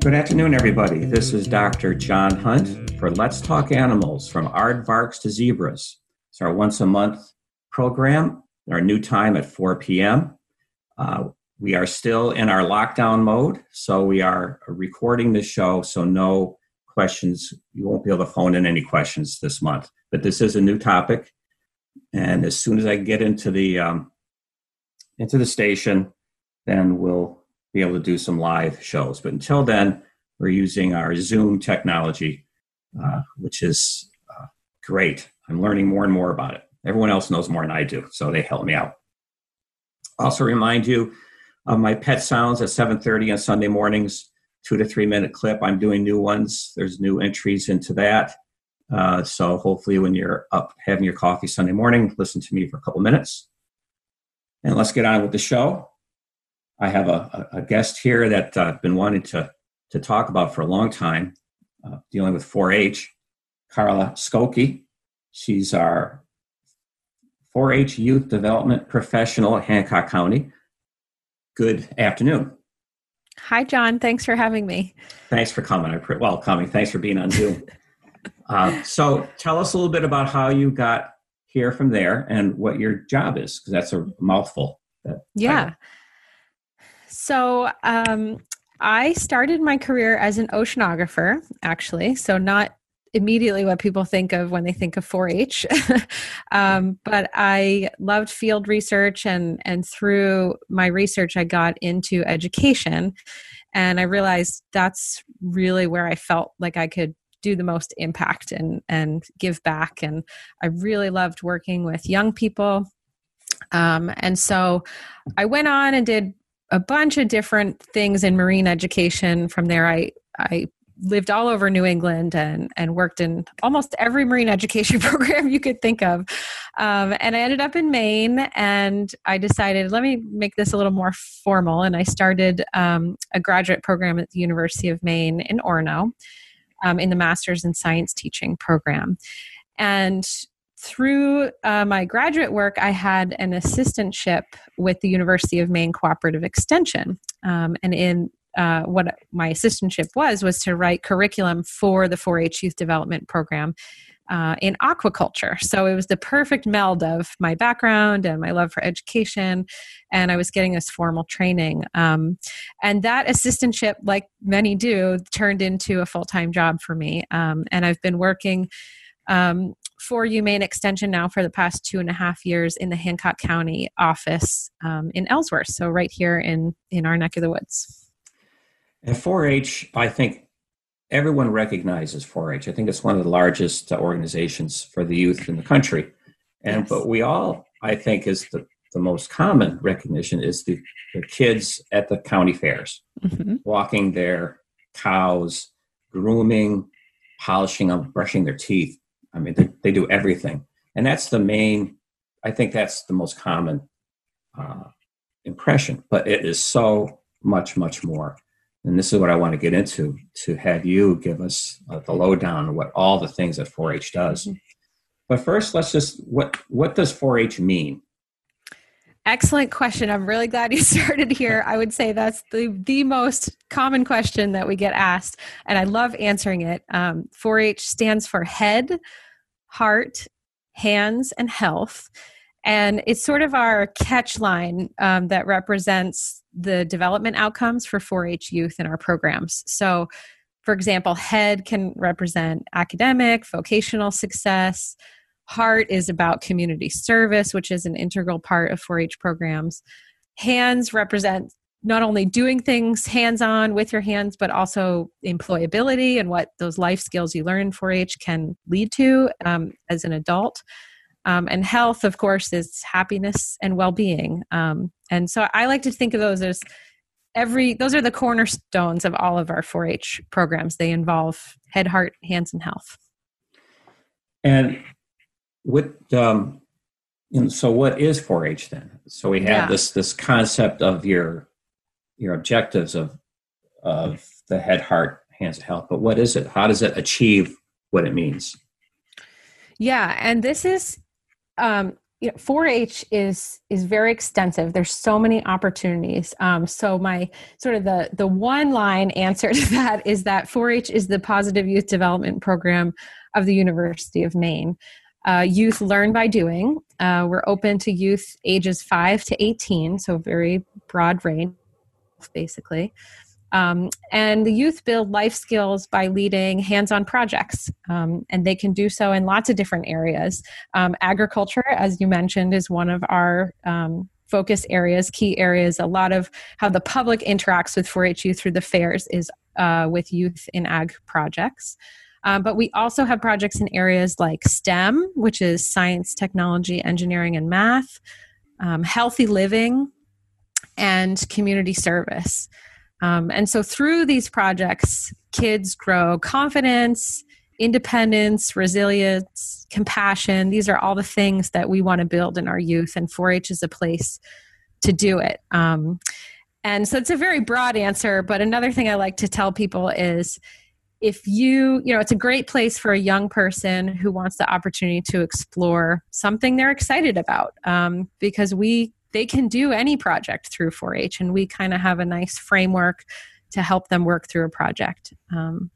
Good afternoon, everybody. This is Dr. John Hunt for Let's Talk Animals from aardvarks to zebras. It's our once a month program, our new time at 4 p.m. Uh, we are still in our lockdown mode, so we are recording the show, so no questions. You won't be able to phone in any questions this month. But this is a new topic, and as soon as I get into the um, into the station, then we'll be able to do some live shows. But until then, we're using our Zoom technology, uh, which is uh, great. I'm learning more and more about it. Everyone else knows more than I do, so they help me out. Also, remind you of my pet sounds at 7:30 on Sunday mornings, two to three minute clip. I'm doing new ones. There's new entries into that. Uh, so hopefully, when you're up having your coffee Sunday morning, listen to me for a couple minutes. And let's get on with the show. I have a, a guest here that uh, I've been wanting to, to talk about for a long time, uh, dealing with 4 H, Carla Skokie. She's our 4 H youth development professional at Hancock County. Good afternoon. Hi, John. Thanks for having me. Thanks for coming. I well coming. Thanks for being on Zoom. uh, so, tell us a little bit about how you got here from there and what your job is, because that's a mouthful. yeah. Title. So, um, I started my career as an oceanographer, actually. So, not immediately what people think of when they think of 4-H. um, but I loved field research, and and through my research, I got into education, and I realized that's really where I felt like I could do the most impact and and give back. And I really loved working with young people. Um, and so I went on and did a bunch of different things in marine education. From there, I I lived all over New England and and worked in almost every marine education program you could think of. Um, and I ended up in Maine, and I decided let me make this a little more formal. And I started um, a graduate program at the University of Maine in Orono, um, in the Masters in Science Teaching program. And through uh, my graduate work, I had an assistantship with the University of Maine Cooperative Extension. Um, and in uh, what my assistantship was was to write curriculum for the 4-H Youth Development Program uh, in aquaculture. So it was the perfect meld of my background and my love for education, and I was getting this formal training. Um, and that assistantship, like many do, turned into a full time job for me. Um, and I've been working. Um, for UMaine Extension now for the past two and a half years in the Hancock County office um, in Ellsworth, so right here in in our neck of the woods. And 4-H, I think everyone recognizes 4-H. I think it's one of the largest organizations for the youth in the country. And yes. but we all, I think, is the, the most common recognition is the, the kids at the county fairs, mm-hmm. walking their cows, grooming, polishing them, brushing their teeth. I mean, they, they do everything. And that's the main, I think that's the most common uh, impression, but it is so much, much more and this is what I want to get into to have you give us uh, the lowdown of what all the things that 4-H does. Mm-hmm. But first, let's just what what does 4-H mean? Excellent question. I'm really glad you started here. I would say that's the the most common question that we get asked, and I love answering it. Um, 4-H stands for head, heart, hands, and health. And it's sort of our catch line um, that represents the development outcomes for 4 H youth in our programs. So, for example, head can represent academic, vocational success. Heart is about community service, which is an integral part of 4 H programs. Hands represent not only doing things hands on with your hands, but also employability and what those life skills you learn in 4 H can lead to um, as an adult. Um, and health, of course, is happiness and well being. Um, and so I like to think of those as every, those are the cornerstones of all of our 4 H programs. They involve head, heart, hands, and health. And with, um, know, so what is 4 H then? So we have yeah. this, this concept of your, your objectives of, of the head, heart, hands, and health, but what is it? How does it achieve what it means? Yeah, and this is um, you know, 4-H is is very extensive. There's so many opportunities. Um, so my sort of the the one line answer to that is that 4-H is the positive youth development program of the University of Maine. Uh, youth learn by doing. Uh, we're open to youth ages 5 to 18, so very broad range, basically. Um, and the youth build life skills by leading hands on projects, um, and they can do so in lots of different areas. Um, agriculture, as you mentioned, is one of our um, focus areas, key areas. A lot of how the public interacts with 4 H youth through the fairs is uh, with youth in ag projects. Um, but we also have projects in areas like STEM, which is science, technology, engineering, and math, um, healthy living, and community service. Um, and so through these projects, kids grow confidence, independence, resilience, compassion. These are all the things that we want to build in our youth, and 4 H is a place to do it. Um, and so it's a very broad answer, but another thing I like to tell people is if you, you know, it's a great place for a young person who wants the opportunity to explore something they're excited about um, because we they can do any project through 4-H, and we kind of have a nice framework to help them work through a project. Um,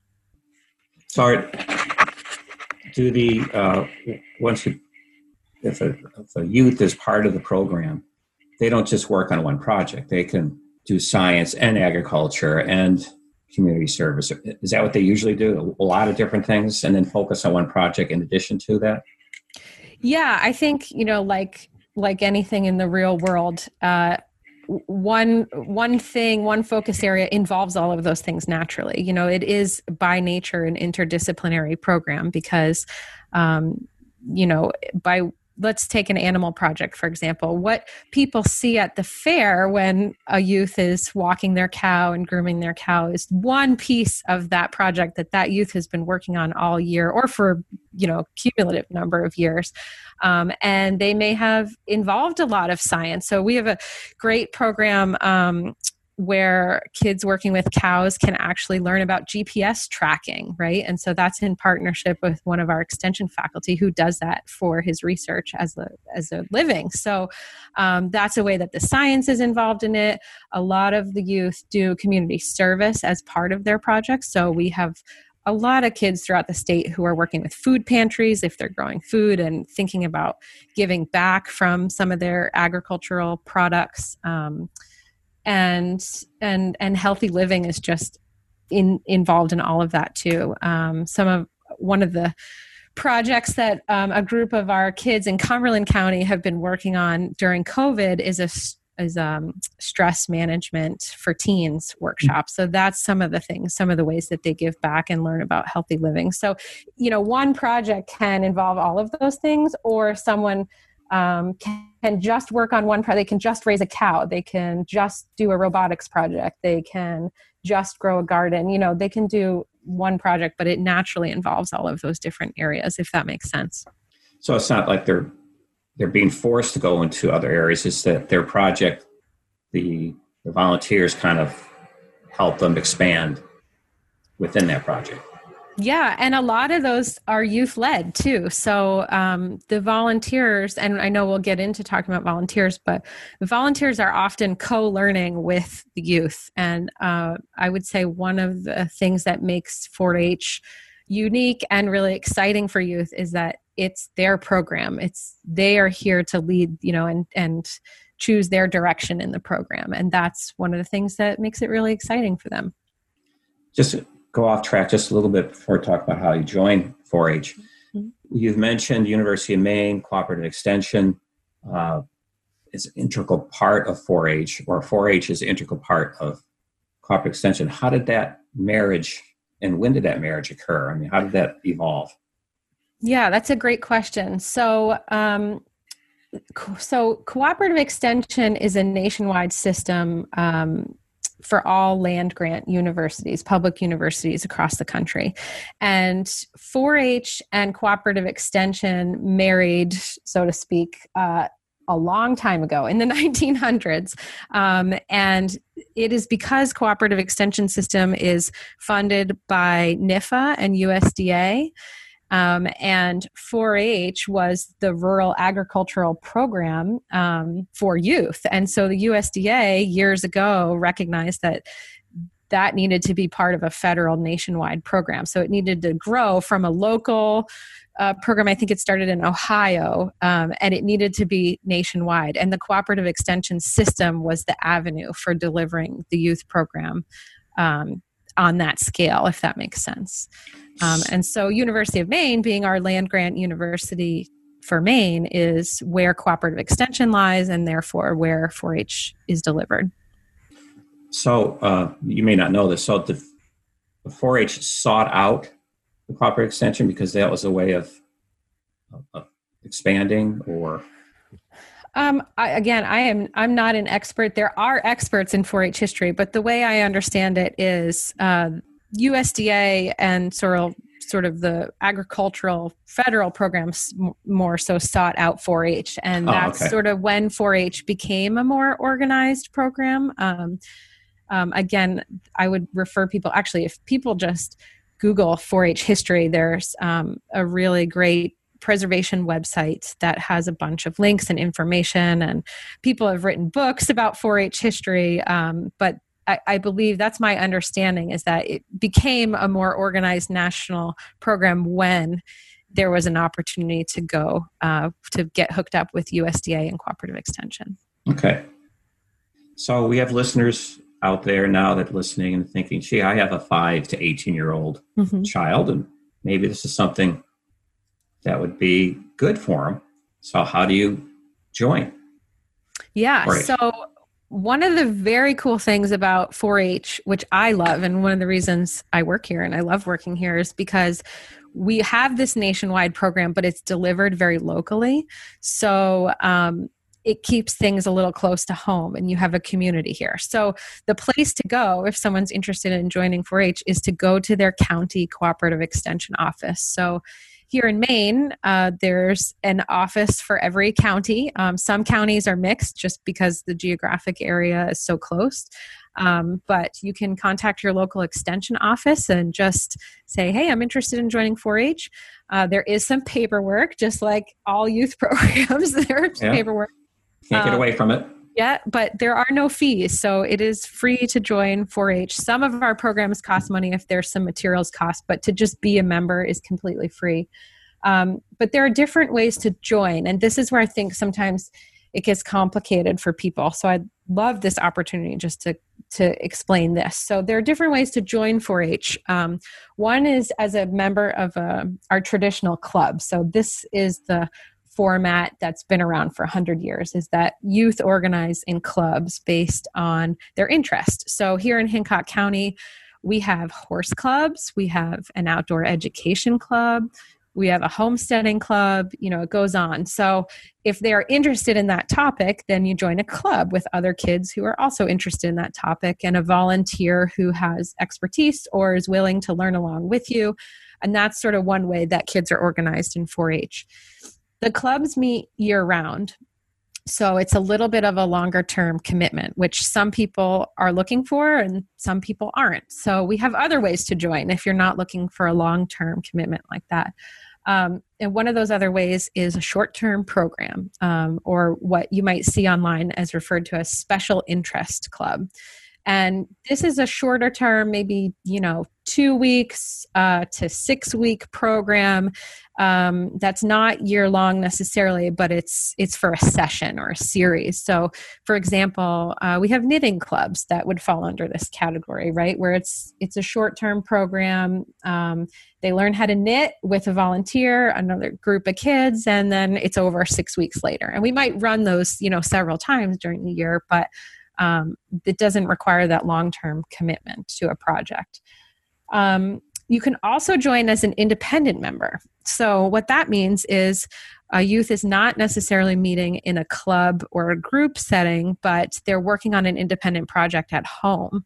so, do the uh, once you if a, if a youth is part of the program, they don't just work on one project. They can do science and agriculture and community service. Is that what they usually do? A lot of different things, and then focus on one project in addition to that. Yeah, I think you know, like like anything in the real world, uh, one one thing one focus area involves all of those things naturally you know it is by nature an interdisciplinary program because um, you know by let's take an animal project for example. What people see at the fair when a youth is walking their cow and grooming their cow is one piece of that project that that youth has been working on all year or for you know cumulative number of years. Um, and they may have involved a lot of science. So we have a great program um, where kids working with cows can actually learn about GPS tracking, right? And so that's in partnership with one of our extension faculty who does that for his research as a as a living. So um, that's a way that the science is involved in it. A lot of the youth do community service as part of their projects. So we have a lot of kids throughout the state who are working with food pantries if they're growing food and thinking about giving back from some of their agricultural products. Um, and and and healthy living is just in involved in all of that too. Um, some of one of the projects that um, a group of our kids in cumberland county have been working on during covid is a is um, stress management for teens workshop. So that's some of the things some of the ways that they give back and learn about healthy living. So you know one project can involve all of those things or someone um, can just work on one project. They can just raise a cow. They can just do a robotics project. They can just grow a garden. You know, they can do one project, but it naturally involves all of those different areas, if that makes sense. So it's not like they're they're being forced to go into other areas. It's that their project, the the volunteers kind of help them expand within that project. Yeah, and a lot of those are youth led too. So um, the volunteers, and I know we'll get into talking about volunteers, but volunteers are often co learning with the youth. And uh, I would say one of the things that makes 4 H unique and really exciting for youth is that it's their program. It's they are here to lead, you know, and and choose their direction in the program, and that's one of the things that makes it really exciting for them. Just go off track just a little bit before talk about how you join 4-H. Mm-hmm. You've mentioned University of Maine Cooperative Extension uh, is an integral part of 4-H, or 4-H is an integral part of Cooperative Extension. How did that marriage and when did that marriage occur? I mean, how did that evolve? Yeah, that's a great question. So, um, so cooperative extension is a nationwide system um, for all land grant universities, public universities across the country. And 4 H and cooperative extension married, so to speak, uh, a long time ago in the 1900s. Um, and it is because cooperative extension system is funded by NIFA and USDA Um, and 4 H was the rural agricultural program um, for youth. And so the USDA years ago recognized that that needed to be part of a federal nationwide program. So it needed to grow from a local uh, program. I think it started in Ohio, um, and it needed to be nationwide. And the cooperative extension system was the avenue for delivering the youth program um, on that scale, if that makes sense. Um, and so, University of Maine, being our land grant university for Maine, is where cooperative extension lies, and therefore where 4-H is delivered. So, uh, you may not know this. So, the 4-H sought out the cooperative extension because that was a way of, of expanding or um, I, again, I am I'm not an expert. There are experts in 4-H history, but the way I understand it is uh, USDA and sort of sort of the agricultural federal programs more so sought out 4-H, and oh, that's okay. sort of when 4-H became a more organized program. Um, um, again, I would refer people actually if people just Google 4-H history, there's um, a really great preservation website that has a bunch of links and information, and people have written books about 4-H history. Um, but I, I, believe that's my understanding is that it became a more organized national program when there was an opportunity to go uh, to get hooked up with USDA and cooperative extension. Okay. So we have listeners out there now that listening and thinking, gee, I have a five to 18 year old mm-hmm. child, and maybe this is something that would be good for them. So, how do you join? Yeah. So, one of the very cool things about 4 H, which I love, and one of the reasons I work here and I love working here is because we have this nationwide program, but it's delivered very locally. So, um, it keeps things a little close to home and you have a community here. So, the place to go if someone's interested in joining 4 H is to go to their county cooperative extension office. So, here in Maine, uh, there's an office for every county. Um, some counties are mixed just because the geographic area is so close. Um, but you can contact your local extension office and just say, hey, I'm interested in joining 4 H. Uh, there is some paperwork, just like all youth programs, there's yeah. paperwork. Can't get um, away from it. Yeah, but there are no fees. So it is free to join 4 H. Some of our programs cost money if there's some materials cost, but to just be a member is completely free. Um, but there are different ways to join. And this is where I think sometimes it gets complicated for people. So I love this opportunity just to to explain this. So there are different ways to join 4-H. Um, one is as a member of a, uh, our traditional club. So this is the format that's been around for 100 years is that youth organize in clubs based on their interest. So here in Hancock County, we have horse clubs, we have an outdoor education club, we have a homesteading club, you know, it goes on. So if they're interested in that topic, then you join a club with other kids who are also interested in that topic and a volunteer who has expertise or is willing to learn along with you. And that's sort of one way that kids are organized in 4 H. The clubs meet year round. So it's a little bit of a longer term commitment, which some people are looking for and some people aren't. So we have other ways to join if you're not looking for a long term commitment like that. Um, and one of those other ways is a short term program um, or what you might see online as referred to as special interest club. And this is a shorter term, maybe, you know, two weeks uh, to six week program um, that's not year long necessarily but it's it's for a session or a series. So for example uh, we have knitting clubs that would fall under this category right? Where it's it's a short term program um, they learn how to knit with a volunteer another group of kids and then it's over six weeks later. And we might run those you know several times during the year but um, doesn't require that long term commitment to a project um, you can also join as an independent member. So, what that means is a youth is not necessarily meeting in a club or a group setting, but they're working on an independent project at home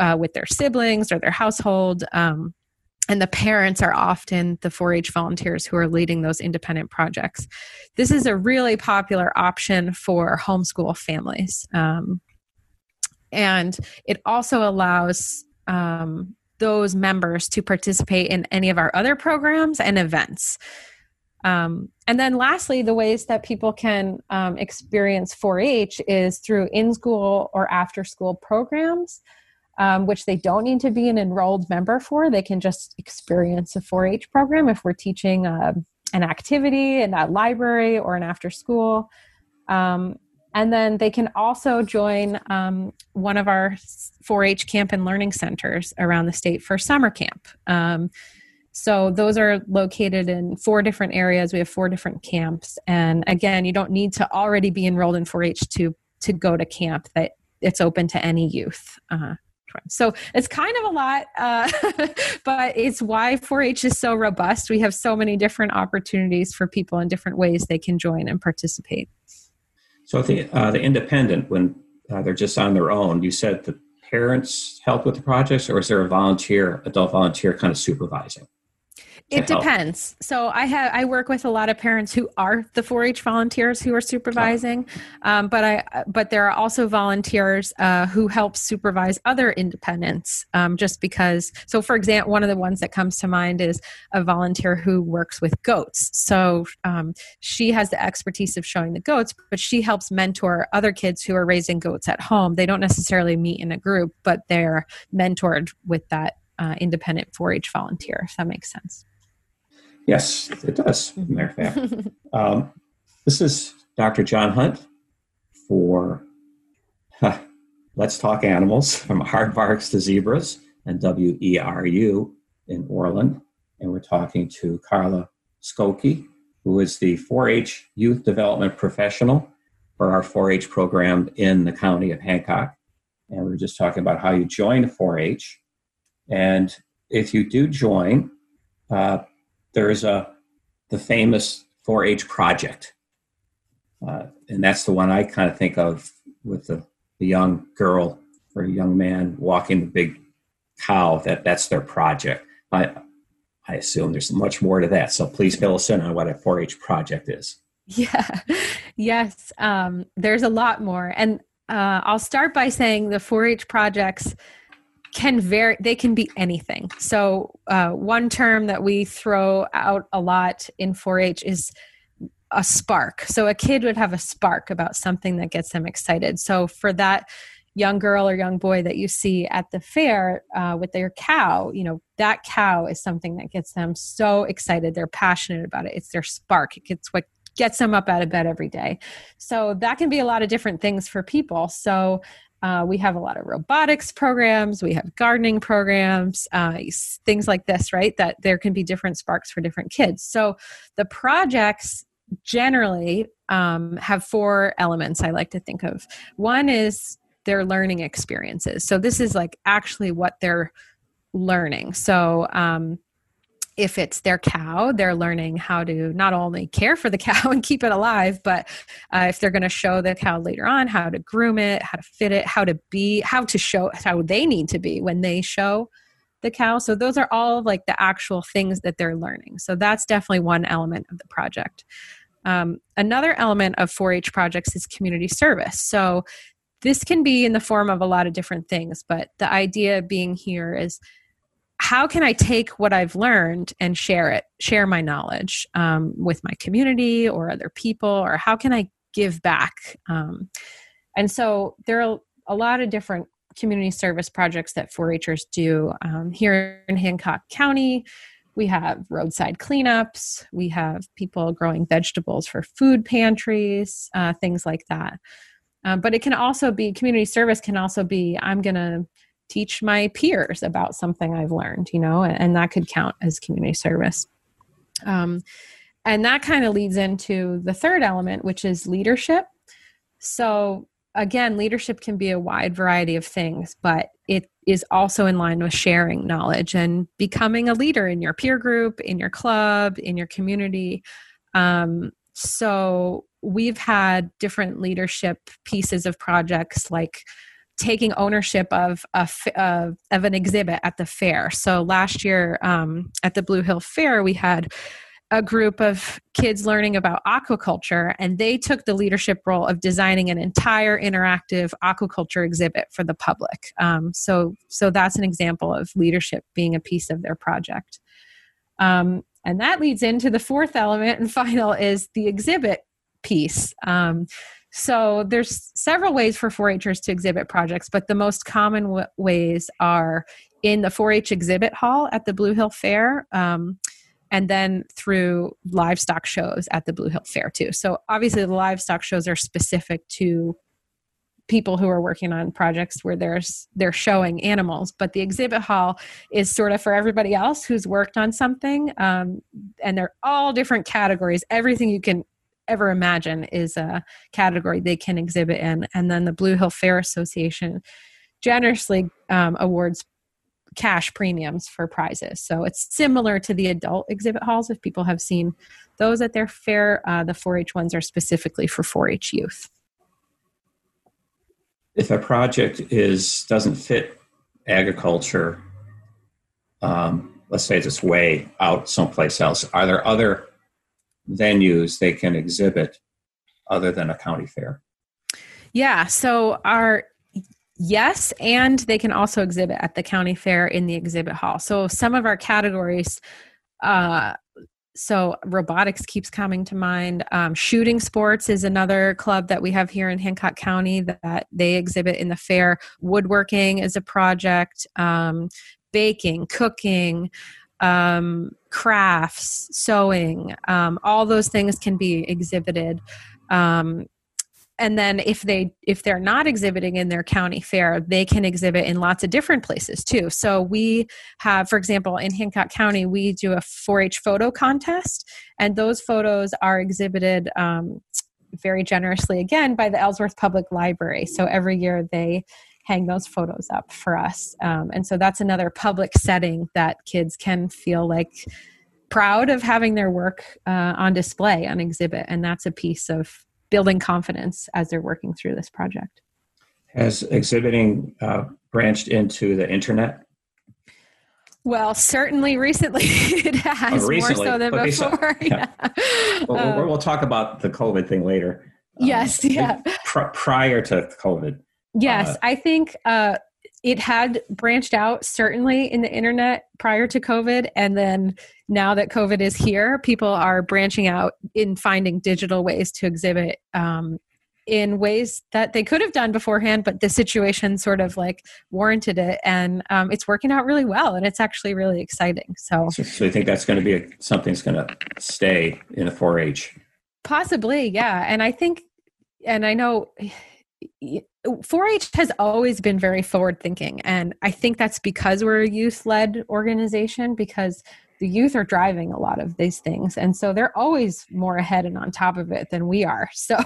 uh, with their siblings or their household. Um, and the parents are often the 4 H volunteers who are leading those independent projects. This is a really popular option for homeschool families. Um, and it also allows um, those members to participate in any of our other programs and events. Um, and then lastly, the ways that people can um, experience 4 H is through in school or after school programs, um, which they don't need to be an enrolled member for. They can just experience a 4 H program if we're teaching uh, an activity in that library or an after school. Um, and then they can also join um, one of our 4 H camp and learning centers around the state for summer camp. Um, so those are located in four different areas. We have four different camps. And again, you don't need to already be enrolled in 4 H to, to go to camp, that it's open to any youth. Uh, so it's kind of a lot, uh, but it's why 4 H is so robust. We have so many different opportunities for people in different ways they can join and participate. So the uh, the independent when uh, they're just on their own, you said the parents help with the projects, or is there a volunteer, adult volunteer, kind of supervising? It depends. So i have i work with a lot of parents who are the 4-h volunteers who are supervising um, but i but there are also volunteers uh, who help supervise other independents um, just because so for example one of the ones that comes to mind is a volunteer who works with goats. So um, she has the expertise of showing the goats but she helps mentor other kids who are raising goats at home. They don't necessarily meet in a group but they're mentored with that uh, independent 4-h volunteer if that makes sense Yes, it does. Matter of fact, um, this is Dr. John Hunt for huh, Let's Talk Animals from Aardvarks to Zebras and WERU in Orland. And we're talking to Carla Skokie, who is the 4 H youth development professional for our 4 H program in the county of Hancock. And we are just talking about how you join 4 H. And if you do join, uh, there's a the famous 4-H project, uh, and that's the one I kind of think of with the, the young girl or young man walking the big cow. That that's their project. I I assume there's much more to that. So please fill us in on what a 4-H project is. Yeah, yes, um, there's a lot more, and uh, I'll start by saying the 4-H projects can vary they can be anything. So uh, one term that we throw out a lot in 4-h is a spark. So a kid would have a spark about something that gets them excited. So for that young girl or young boy that you see at the fair uh, with their cow you know that cow is something that gets them so excited. They're passionate about it. It's their spark. It gets what gets them up out of bed every day. So that can be a lot of different things for people. So uh, we have a lot of robotics programs, we have gardening programs, uh, things like this, right? That there can be different sparks for different kids. So the projects generally um, have four elements I like to think of. One is their learning experiences. So this is like actually what they're learning. So um, if it's their cow, they're learning how to not only care for the cow and keep it alive, but uh, if they're going to show the cow later on how to groom it, how to fit it, how to be, how to show how they need to be when they show the cow. So those are all like the actual things that they're learning. So that's definitely one element of the project. Um, another element of 4 H projects is community service. So this can be in the form of a lot of different things, but the idea being here is how can I take what I've learned and share it, share my knowledge um, with my community or other people, or how can I give back? Um, and so there are a lot of different community service projects that 4-Hers do um, here in Hancock County. We have roadside cleanups. We have people growing vegetables for food pantries, uh, things like that. Uh, but it can also be community service. Can also be I'm going to teach my peers about something I've learned, you know, and, and that could count as community service. Um, and that kind of leads into the third element, which is leadership. So, again, leadership can be a wide variety of things, but it is also in line with sharing knowledge and becoming a leader in your peer group, in your club, in your community. Um, so, we've had different leadership pieces of projects like taking ownership of a, of, of an exhibit at the fair. So last year um, at the Blue Hill Fair, we had a group of kids learning about aquaculture, and they took the leadership role of designing an entire interactive aquaculture exhibit for the public. Um, so, so that's an example of leadership being a piece of their project. Um, and that leads into the fourth element and final is the exhibit piece. Um, so there's several ways for 4-Hers to exhibit projects, but the most common w- ways are in the 4-H exhibit hall at the Blue Hill Fair. Um, and then through livestock shows at the Blue Hill Fair too. So obviously the livestock shows are specific to people who are working on projects where there's they're showing animals but the exhibit hall is sort of for everybody else who's worked on something um, and they're all different categories everything you can ever imagine is a category they can exhibit in and then the blue hill fair association generously um, awards cash premiums for prizes. So it's similar to the adult exhibit halls. If people have seen those at their fair, uh, the 4 H ones are specifically for 4 H youth. If a project is doesn't fit agriculture, um, let's say it's way out someplace else, are there other venues they can exhibit other than a county fair? Yeah, so our Yes, and they can also exhibit at the county fair in the exhibit hall. So some of our categories, uh, so robotics keeps coming to mind. Um, shooting sports is another club that we have here in Hancock County that they exhibit in the fair. Woodworking is a project. Um, baking, cooking, um, crafts, sewing, um, all those things can be exhibited. Um, and then if they if they're not exhibiting in their county fair they can exhibit in lots of different places too so we have for example in hancock county we do a 4-h photo contest and those photos are exhibited um, very generously again by the ellsworth public library so every year they hang those photos up for us um, and so that's another public setting that kids can feel like proud of having their work uh, on display on exhibit and that's a piece of building confidence as they're working through this project. Has exhibiting uh, branched into the internet? Well, certainly recently it has oh, recently, more so than before. yeah. yeah. Well, um, we'll talk about the COVID thing later. Yes, um, yeah. Pr- prior to COVID. Yes, uh, I think uh, it had branched out certainly in the internet prior to COVID. And then now that COVID is here, people are branching out in finding digital ways to exhibit um, in ways that they could have done beforehand, but the situation sort of like warranted it. And um, it's working out really well. And it's actually really exciting. So, so, you think that's going to be a, something that's going to stay in the 4 H? Possibly, yeah. And I think, and I know 4-H has always been very forward thinking and I think that's because we're a youth led organization because the youth are driving a lot of these things and so they're always more ahead and on top of it than we are. So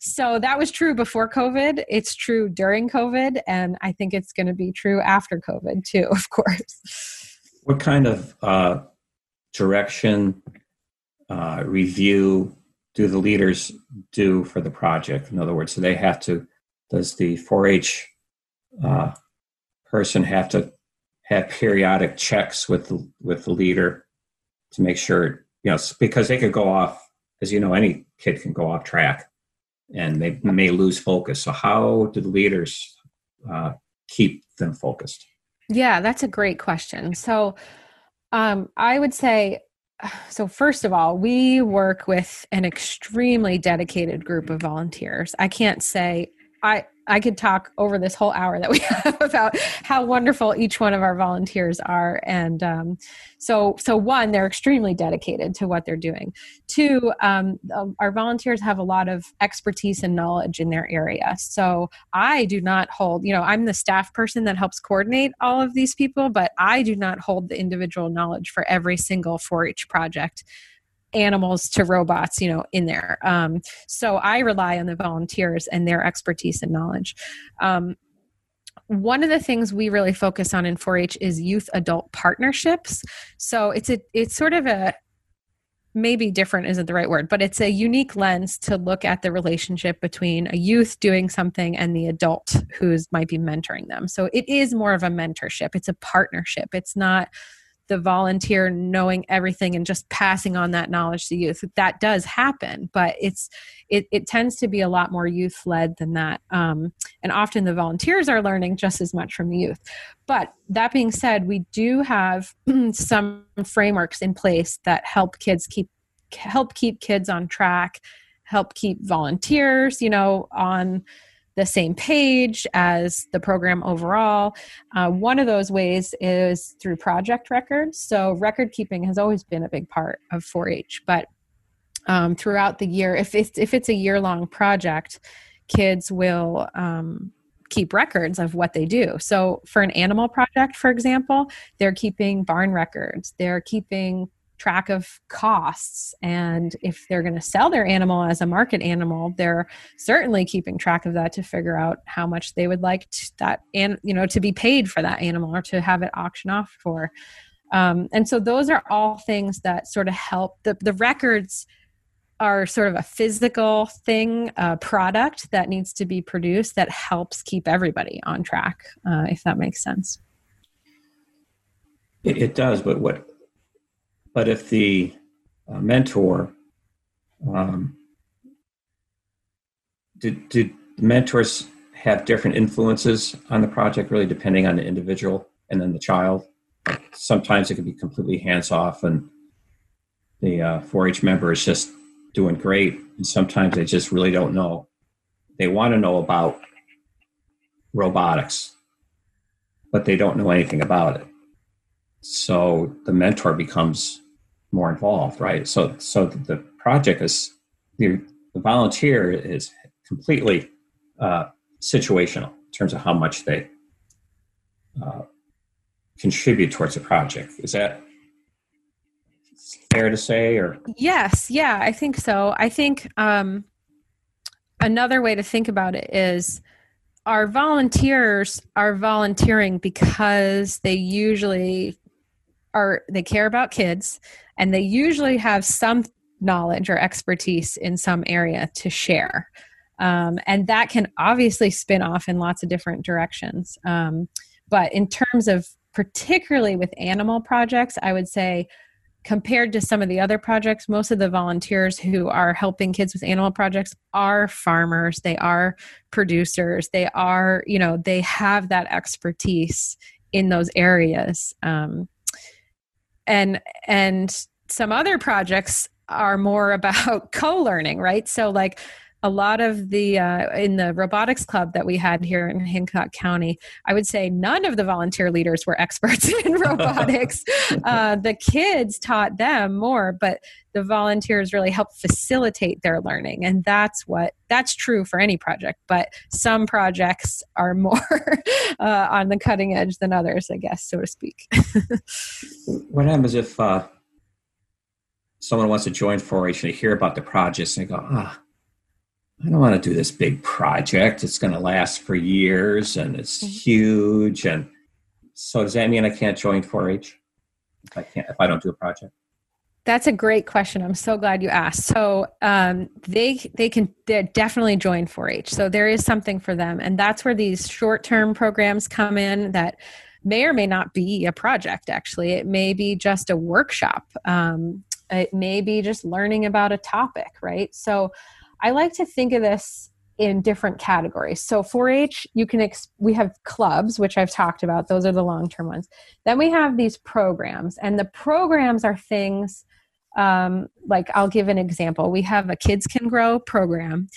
so that was true before covid. It's true during covid and i think it's going to be true after covid too of course. What kind of uh, direction uh, review do the leaders do for the project? In other words do they have to does the 4-H uh, person have to have periodic checks with the, with the leader to make sure you know because they could go off as you know any kid can go off track and they may lose focus. So how do the leaders uh, keep them focused? Yeah that's a great question. So um, i would say so first of all we work with an extremely dedicated group of volunteers. I can't say I I could talk over this whole hour that we have about how wonderful each one of our volunteers are, and um, so so one, they're extremely dedicated to what they're doing. Two, um, our volunteers have a lot of expertise and knowledge in their area. So I do not hold, you know, I'm the staff person that helps coordinate all of these people, but I do not hold the individual knowledge for every single 4-H project animals to robots you know in there. Um, so i rely on the volunteers and their expertise and knowledge. Um, one of the things we really focus on in 4-h is youth adult partnerships. So it's a it's sort of a maybe different isn't the right word but it's a unique lens to look at the relationship between a youth doing something and the adult who's might be mentoring them. So it is more of a mentorship. It's a partnership. It's not the volunteer knowing everything and just passing on that knowledge to youth. That does happen but it's it, it tends to be a lot more youth led than that. Um, and often the volunteers are learning just as much from the youth. But that being said we do have some frameworks in place that help kids keep help keep kids on track help keep volunteers you know on the same page as the program overall. Uh, one of those ways is through project records. So, record keeping has always been a big part of 4 H, but um, throughout the year, if it's, if it's a year long project, kids will um, keep records of what they do. So, for an animal project, for example, they're keeping barn records, they're keeping track of costs. And if they're going to sell their animal as a market animal they're certainly keeping track of that to figure out how much they would like to, that and you know to be paid for that animal or to have it auction off for. Um, and so those are all things that sort of help. The, the records are sort of a physical thing a product that needs to be produced that helps keep everybody on track uh, if that makes sense. It, it does but what but if the uh, mentor, um, did, did mentors have different influences on the project, really depending on the individual and then the child? Sometimes it can be completely hands off, and the uh, 4 H member is just doing great. And sometimes they just really don't know. They want to know about robotics, but they don't know anything about it. So the mentor becomes more involved, right? So, so the project is the, the volunteer is completely uh, situational in terms of how much they uh, contribute towards the project. Is that fair to say? Or yes, yeah, I think so. I think um, another way to think about it is our volunteers are volunteering because they usually are they care about kids and they usually have some knowledge or expertise in some area to share. Um, and that can obviously spin off in lots of different directions. Um, but in terms of particularly with animal projects, I would say compared to some of the other projects, most of the volunteers who are helping kids with animal projects are farmers, they are producers, they are, you know, they have that expertise in those areas. Um, and and some other projects are more about co-learning right? So like a lot of the uh, in the robotics club that we had here in hancock county i would say none of the volunteer leaders were experts in robotics. Uh, the kids taught them more but the volunteers really helped facilitate their learning and that's what that's true for any project but some projects are more uh, on the cutting edge than others i guess so to speak. What happens if uh, someone wants to join 4-h and they hear about the projects and they go ah I don't want to do this big project. It's going to last for years and it's mm-hmm. huge. And so does that mean I can't join 4-H if I can't if I don't do a project? That's a great question. I'm so glad you asked. So um, they they can definitely join 4-H. So there is something for them, and that's where these short term programs come in that may or may not be a project. Actually, it may be just a workshop. Um, it may be just learning about a topic, right? So I like to think of this in different categories. So 4-H, you can ex- we have clubs, which I've talked about. Those are the long-term ones. Then we have these programs, and the programs are things um, like I'll give an example. We have a Kids Can Grow program.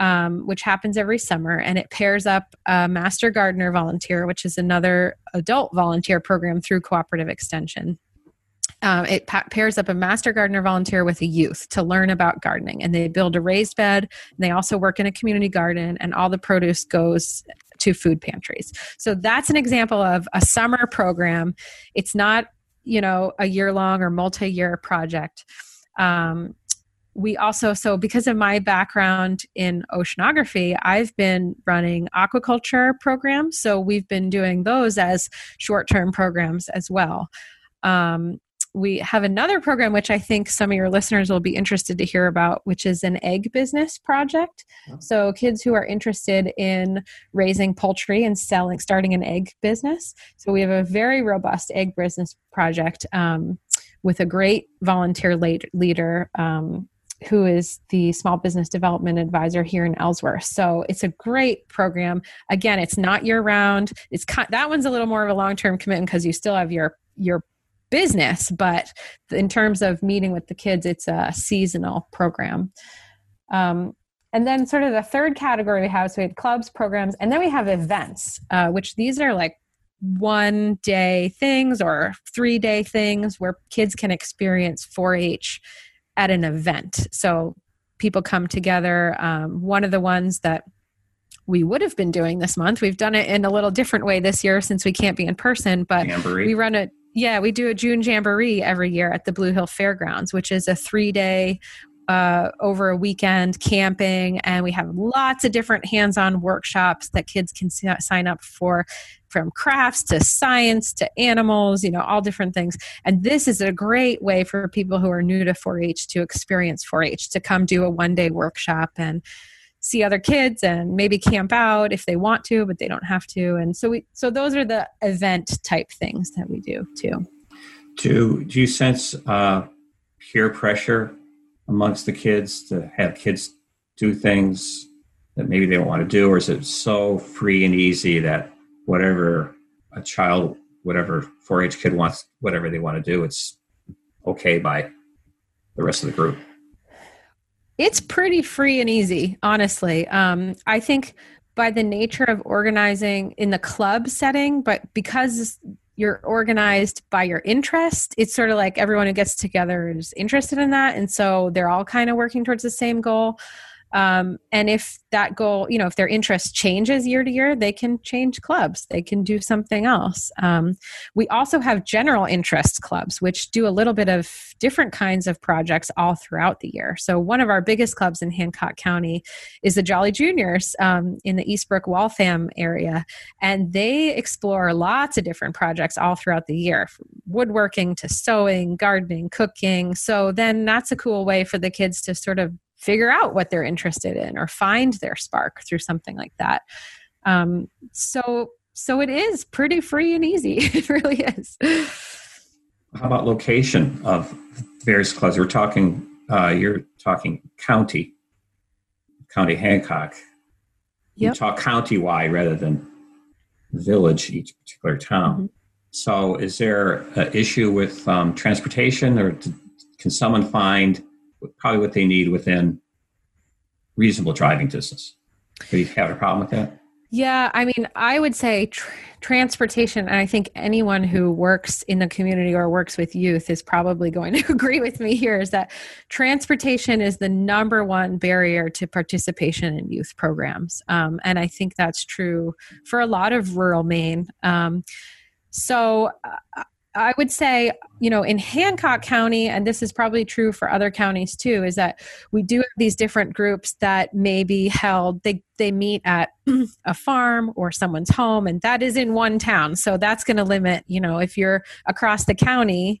Um, which happens every summer, and it pairs up a Master Gardener volunteer, which is another adult volunteer program through Cooperative Extension um, it pa- pairs up a master gardener volunteer with a youth to learn about gardening and they build a raised bed and they also work in a community garden and all the produce goes to food pantries. So that's an example of a summer program. It's not you know a year long or multi-year project. Um, we also so because of my background in oceanography i've been running aquaculture programs. So we've been doing those as short-term programs as well. Um, we have another program which I think some of your listeners will be interested to hear about, which is an egg business project. Oh. So, kids who are interested in raising poultry and selling, starting an egg business. So, we have a very robust egg business project um, with a great volunteer leader. Um, who is the small business development advisor here in Ellsworth. So it's a great program. Again, it's not year round. It's that one's a little more of a long term commitment because you still have your your business, but in terms of meeting with the kids, it's a seasonal program. Um, and then, sort of the third category we have so we have clubs, programs, and then we have events, uh, which these are like one day things or three day things where kids can experience 4 H at an event. So people come together. Um, one of the ones that we would have been doing this month, we've done it in a little different way this year since we can't be in person, but Jamboree. we run a yeah, we do a June Jamboree every year at the Blue Hill Fairgrounds, which is a three day uh, over a weekend camping, and we have lots of different hands on workshops that kids can sign up for from crafts to science to animals, you know, all different things. And this is a great way for people who are new to 4 H to experience 4 H, to come do a one day workshop and see other kids and maybe camp out if they want to but they don't have to. And so we so those are the event type things that we do too. Do do you sense uh, peer pressure amongst the kids to have kids do things that maybe they don't want to do? Or is it so free and easy that whatever a child whatever 4-h kid wants whatever they want to do it's okay by the rest of the group it's pretty free and easy, honestly. Um, I think by the nature of organizing in the club setting, but because you're organized by your interest, it's sort of like everyone who gets together is interested in that. And so they're all kind of working towards the same goal. Um, and if that goal, you know, if their interest changes year to year, they can change clubs. They can do something else. Um, we also have general interest clubs, which do a little bit of different kinds of projects all throughout the year. So one of our biggest clubs in Hancock County is the Jolly Juniors um, in the Eastbrook Waltham area, and they explore lots of different projects all throughout the year, woodworking to sewing, gardening, cooking. So then that's a cool way for the kids to sort of figure out what they're interested in or find their spark through something like that. Um, so so it is pretty free and easy. It really is. How about location of various clubs? We're talking uh, you're talking county county hancock. Yep. you talk county-wide rather than village each particular town. Mm-hmm. so is there an issue with um, transportation or can someone find probably what they need within reasonable driving distance. Do you have a problem with that? Yeah, I mean, I would say tr- transportation, and I think anyone who works in the community or works with youth is probably going to agree with me here is that transportation is the number one barrier to participation in youth programs. Um, and I think that's true for a lot of rural Maine. Um, so uh, I would say, you know, in Hancock County, and this is probably true for other counties too, is that we do have these different groups that may be held, they, they meet at a farm or someone's home, and that is in one town. So that's going to limit, you know, if you're across the county,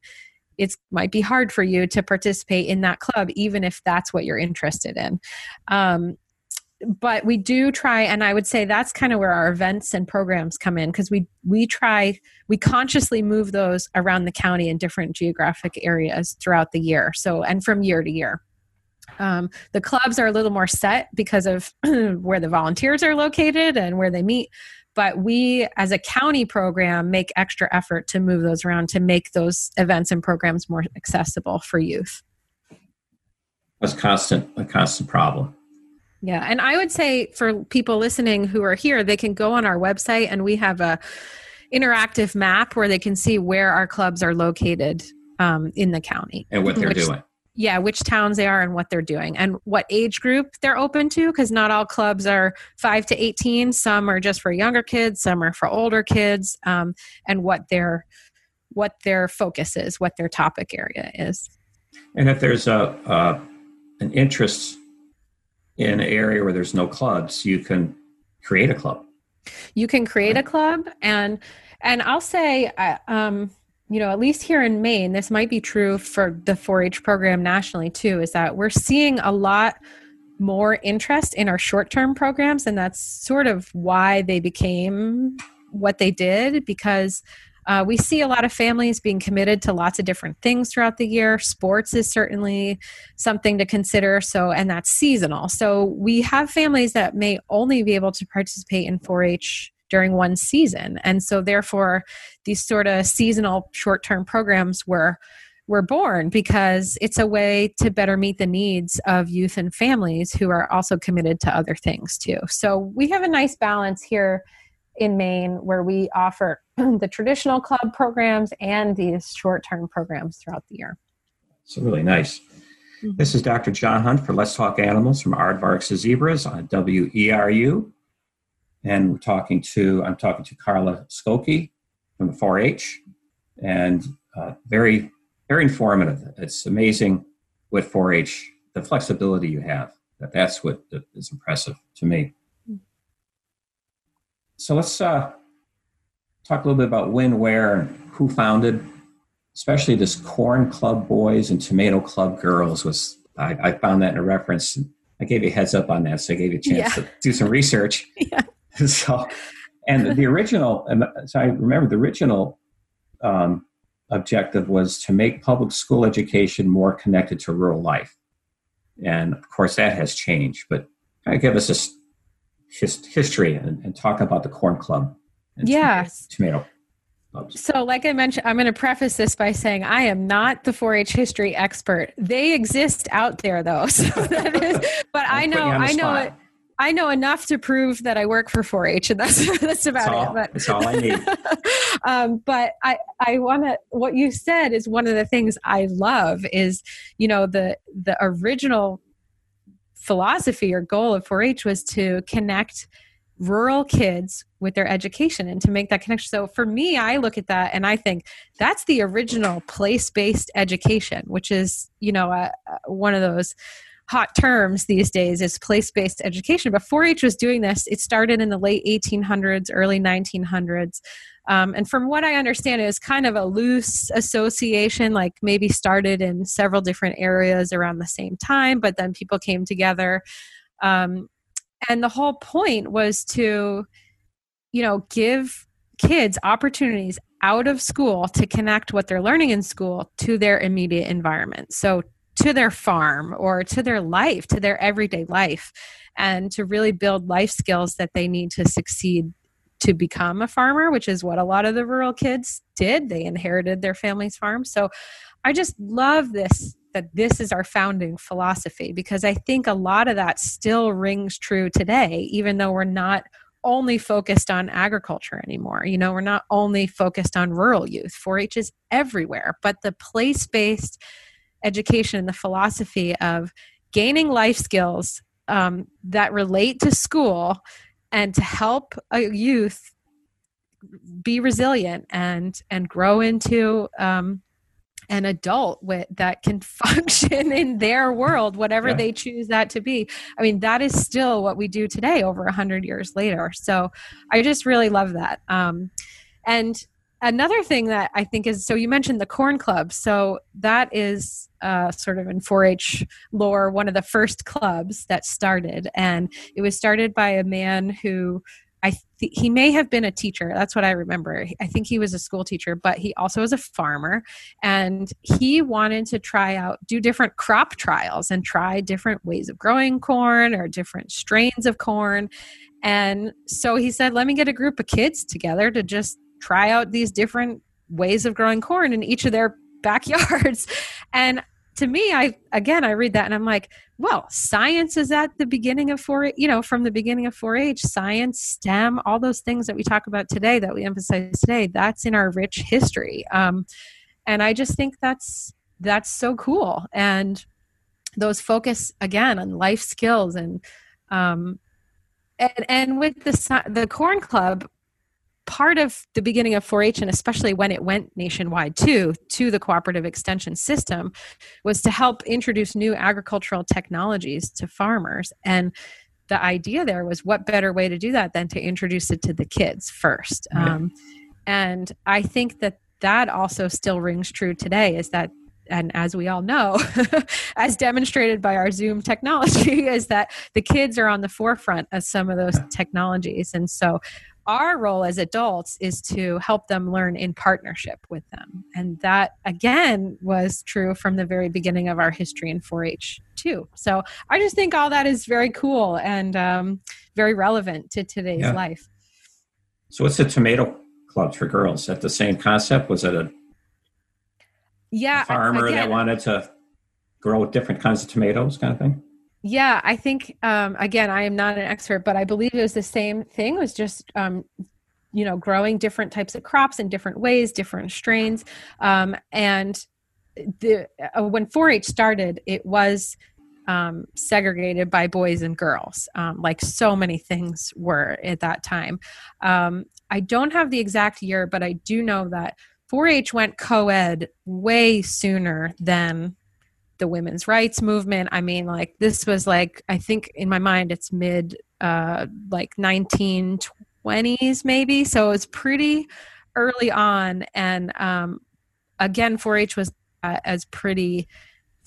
it might be hard for you to participate in that club, even if that's what you're interested in. Um, but we do try and i would say that's kind of where our events and programs come in because we we try we consciously move those around the county in different geographic areas throughout the year so and from year to year. Um, the clubs are a little more set because of where the volunteers are located and where they meet but we as a county program make extra effort to move those around to make those events and programs more accessible for youth. That's constant a constant problem yeah. And I would say for people listening who are here, they can go on our website and we have a interactive map where they can see where our clubs are located um, in the county and what they're which, doing. Yeah, which towns they are and what they're doing and what age group they're open to because not all clubs are 5 to 18. Some are just for younger kids, some are for older kids, um, and what their what their focus is, what their topic area is. And if there's a uh, an interest in an area where there's no clubs, you can create a club. You can create a club, and and I'll say, uh, um, you know, at least here in Maine, this might be true for the 4 H program nationally too, is that we're seeing a lot more interest in our short term programs. And that's sort of why they became what they did because uh, we see a lot of families being committed to lots of different things throughout the year. Sports is certainly something to consider. So, and that's seasonal. So, we have families that may only be able to participate in 4 H during one season. And so, therefore, these sort of seasonal short term programs were were born because it's a way to better meet the needs of youth and families who are also committed to other things too. So we have a nice balance here in Maine where we offer the traditional club programs and these short term programs throughout the year. So, really nice. Mm-hmm. This is Dr. John Hunt for Let's Talk Animals from Aardvarks to Zebras on WERU. And we're talking to, I'm talking to Carla Skokie from the 4 H. And uh, very, very informative. It's amazing with 4 H, the flexibility you have. That That's what is impressive to me. So let's uh, talk a little bit about when, where, and who founded, especially this Corn Club Boys and Tomato Club Girls. Was I, I found that in a reference. I gave you a heads up on that, so I gave you a chance yeah. to do some research. Yeah. so, and the original, so I remember the original um, objective was to make public school education more connected to rural life. And of course, that has changed, but kind of give us a his, history and, and, talk about the Corn Club. Yes. Tomato. Clubs. So, like I mentioned, I'm going to preface this by saying I am not the 4-H history expert. They exist out there, though. So that is, but I know, I know it. I know enough to prove that I work for 4-H, and that's that's about that's all, it. But, that's all I need. um, but I I want to. What you said is one of the things I love. Is you know the the original philosophy or goal of 4-H was to connect rural kids with their education and to make that connection. So for me, I look at that and I think that's the original place-based education, which is, you know, one of those hot terms these days is place-based education. But 4-H was doing this. It started in the late 1800s, early 1900s. Um, and from what I understand, it was kind of a loose association, like maybe started in several different areas around the same time, but then people came together. Um, and the whole point was to, you know, give kids opportunities out of school to connect what they're learning in school to their immediate environment. So, to their farm or to their life, to their everyday life, and to really build life skills that they need to succeed to become a farmer, which is what a lot of the rural kids did. They inherited their family's farm. So I just love this that this is our founding philosophy because I think a lot of that still rings true today, even though we're not only focused on agriculture anymore. You know, we're not only focused on rural youth. 4 H is everywhere, but the place based education and the philosophy of gaining life skills um, that relate to school and to help a youth be resilient and and grow into um, an adult with, that can function in their world whatever yeah. they choose that to be. I mean that is still what we do today over a hundred years later. So i just really love that. Um, and another thing that i think is so you mentioned the corn club. So that is uh, sort of in 4-h lore one of the first clubs that started. And it was started by a man who i he may have been a teacher. That's what i remember. I think he was a school teacher but he also was a farmer. And he wanted to try out do different crop trials and try different ways of growing corn or different strains of corn. And so he said let me get a group of kids together to just try out these different ways of growing corn in each of their backyards. And to me, I again I read that and I'm like, well, science is at the beginning of 4 you know, from the beginning of 4-H, science, STEM, all those things that we talk about today that we emphasize today, that's in our rich history. Um, and I just think that's that's so cool. And those focus again on life skills and um, and and with the the corn club part of the beginning of 4-h and especially when it went nationwide too to the cooperative extension system was to help introduce new agricultural technologies to farmers and the idea there was what better way to do that than to introduce it to the kids first right. um, and i think that that also still rings true today is that and as we all know, as demonstrated by our Zoom technology, is that the kids are on the forefront of some of those technologies. And so our role as adults is to help them learn in partnership with them. And that, again, was true from the very beginning of our history in 4 H, too. So I just think all that is very cool and um, very relevant to today's yeah. life. So, what's the tomato club for girls? Is that the same concept? Was it a yeah farmer again, that wanted to grow different kinds of tomatoes kind of thing yeah i think um, again i am not an expert but i believe it was the same thing it was just um, you know growing different types of crops in different ways different strains um, and the uh, when 4-h started it was um, segregated by boys and girls, um, like so many things were at that time. Um, I don't have the exact year, but I do know that 4-H went co-ed way sooner than the women's rights movement. I mean, like this was like I think in my mind it's mid uh like 1920s maybe. So it's pretty early on and um again 4-H was uh, as pretty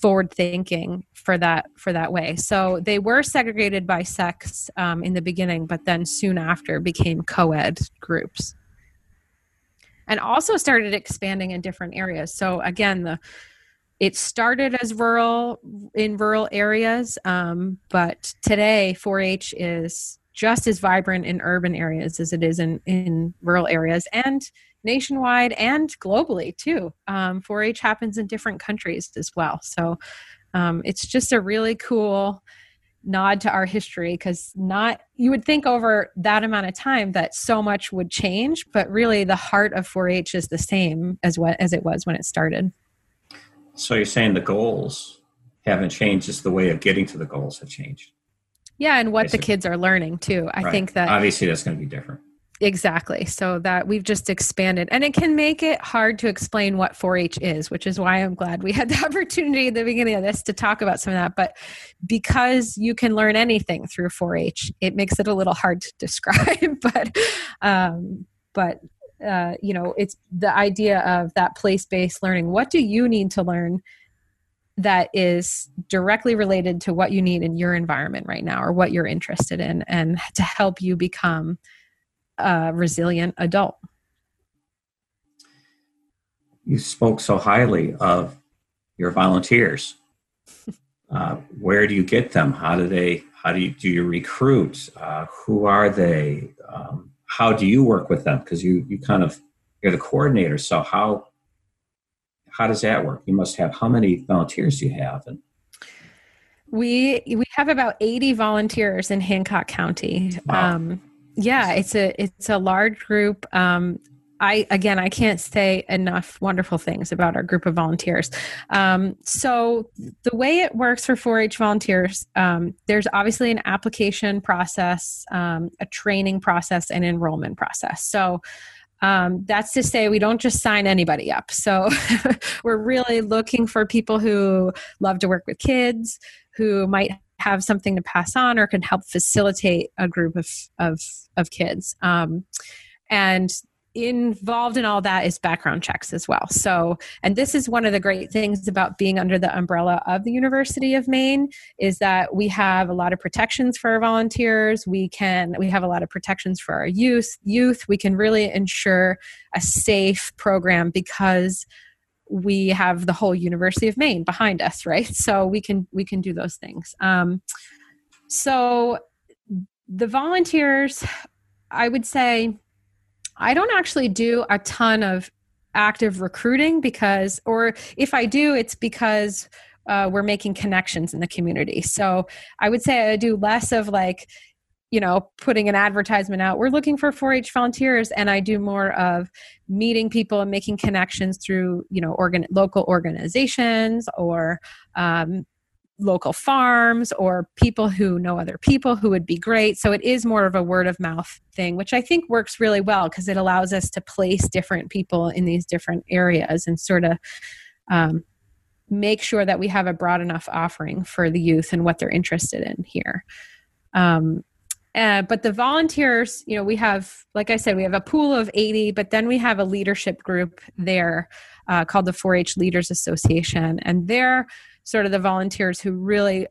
forward thinking for that for that way. So they were segregated by sex um, in the beginning, but then soon after became co-ed groups and also started expanding in different areas. So again, the it started as rural in rural areas, um, but today 4-H is just as vibrant in urban areas as it is in in rural areas and nationwide and globally too. Um, 4-H happens in different countries as well. So um, it's just a really cool nod to our history because not you would think over that amount of time that so much would change but really the heart of 4-h is the same as what as it was when it started so you're saying the goals haven't changed just the way of getting to the goals have changed yeah and what Basically. the kids are learning too i right. think that obviously that's going to be different Exactly. So that we've just expanded. And it can make it hard to explain what 4 H is, which is why I'm glad we had the opportunity at the beginning of this to talk about some of that. But because you can learn anything through 4 H, it makes it a little hard to describe. but, um, but, uh, you know, it's the idea of that place based learning. What do you need to learn? that is directly related to what you need in your environment right now or what you're interested in and to help you become a resilient adult. You spoke so highly of your volunteers. Uh, where do you get them? How do they? How do you do you recruit? Uh, who are they? Um, how do you work with them? Because you you kind of you're the coordinator. So how how does that work? You must have how many volunteers do you have? And we we have about 80 volunteers in Hancock County. Wow. Um, yeah it's a it's a large group um I again, I can't say enough wonderful things about our group of volunteers. Um, so the way it works for 4-H volunteers, um, there's obviously an application process, um, a training process, and enrollment process. So um, that's to say we don't just sign anybody up. So we're really looking for people who love to work with kids, who might have something to pass on or can help facilitate a group of of, of kids um, and involved in all that is background checks as well so and this is one of the great things about being under the umbrella of the university of maine is that we have a lot of protections for our volunteers we can we have a lot of protections for our youth youth we can really ensure a safe program because we have the whole University of Maine behind us, right? So we can we can do those things. Um, so the volunteers, I would say, I don't actually do a ton of active recruiting because, or if I do, it's because uh, we're making connections in the community. So I would say I do less of like you know putting an advertisement out we're looking for 4-h volunteers and i do more of meeting people and making connections through you know organ local organizations or um, local farms or people who know other people who would be great so it is more of a word of mouth thing which i think works really well because it allows us to place different people in these different areas and sort of um, make sure that we have a broad enough offering for the youth and what they're interested in here um, Uh, but the volunteers, you know, we have, like I said, we have a pool of 80, but then we have a leadership group there uh, called the 4 H Leaders Association. And they're sort of the volunteers who really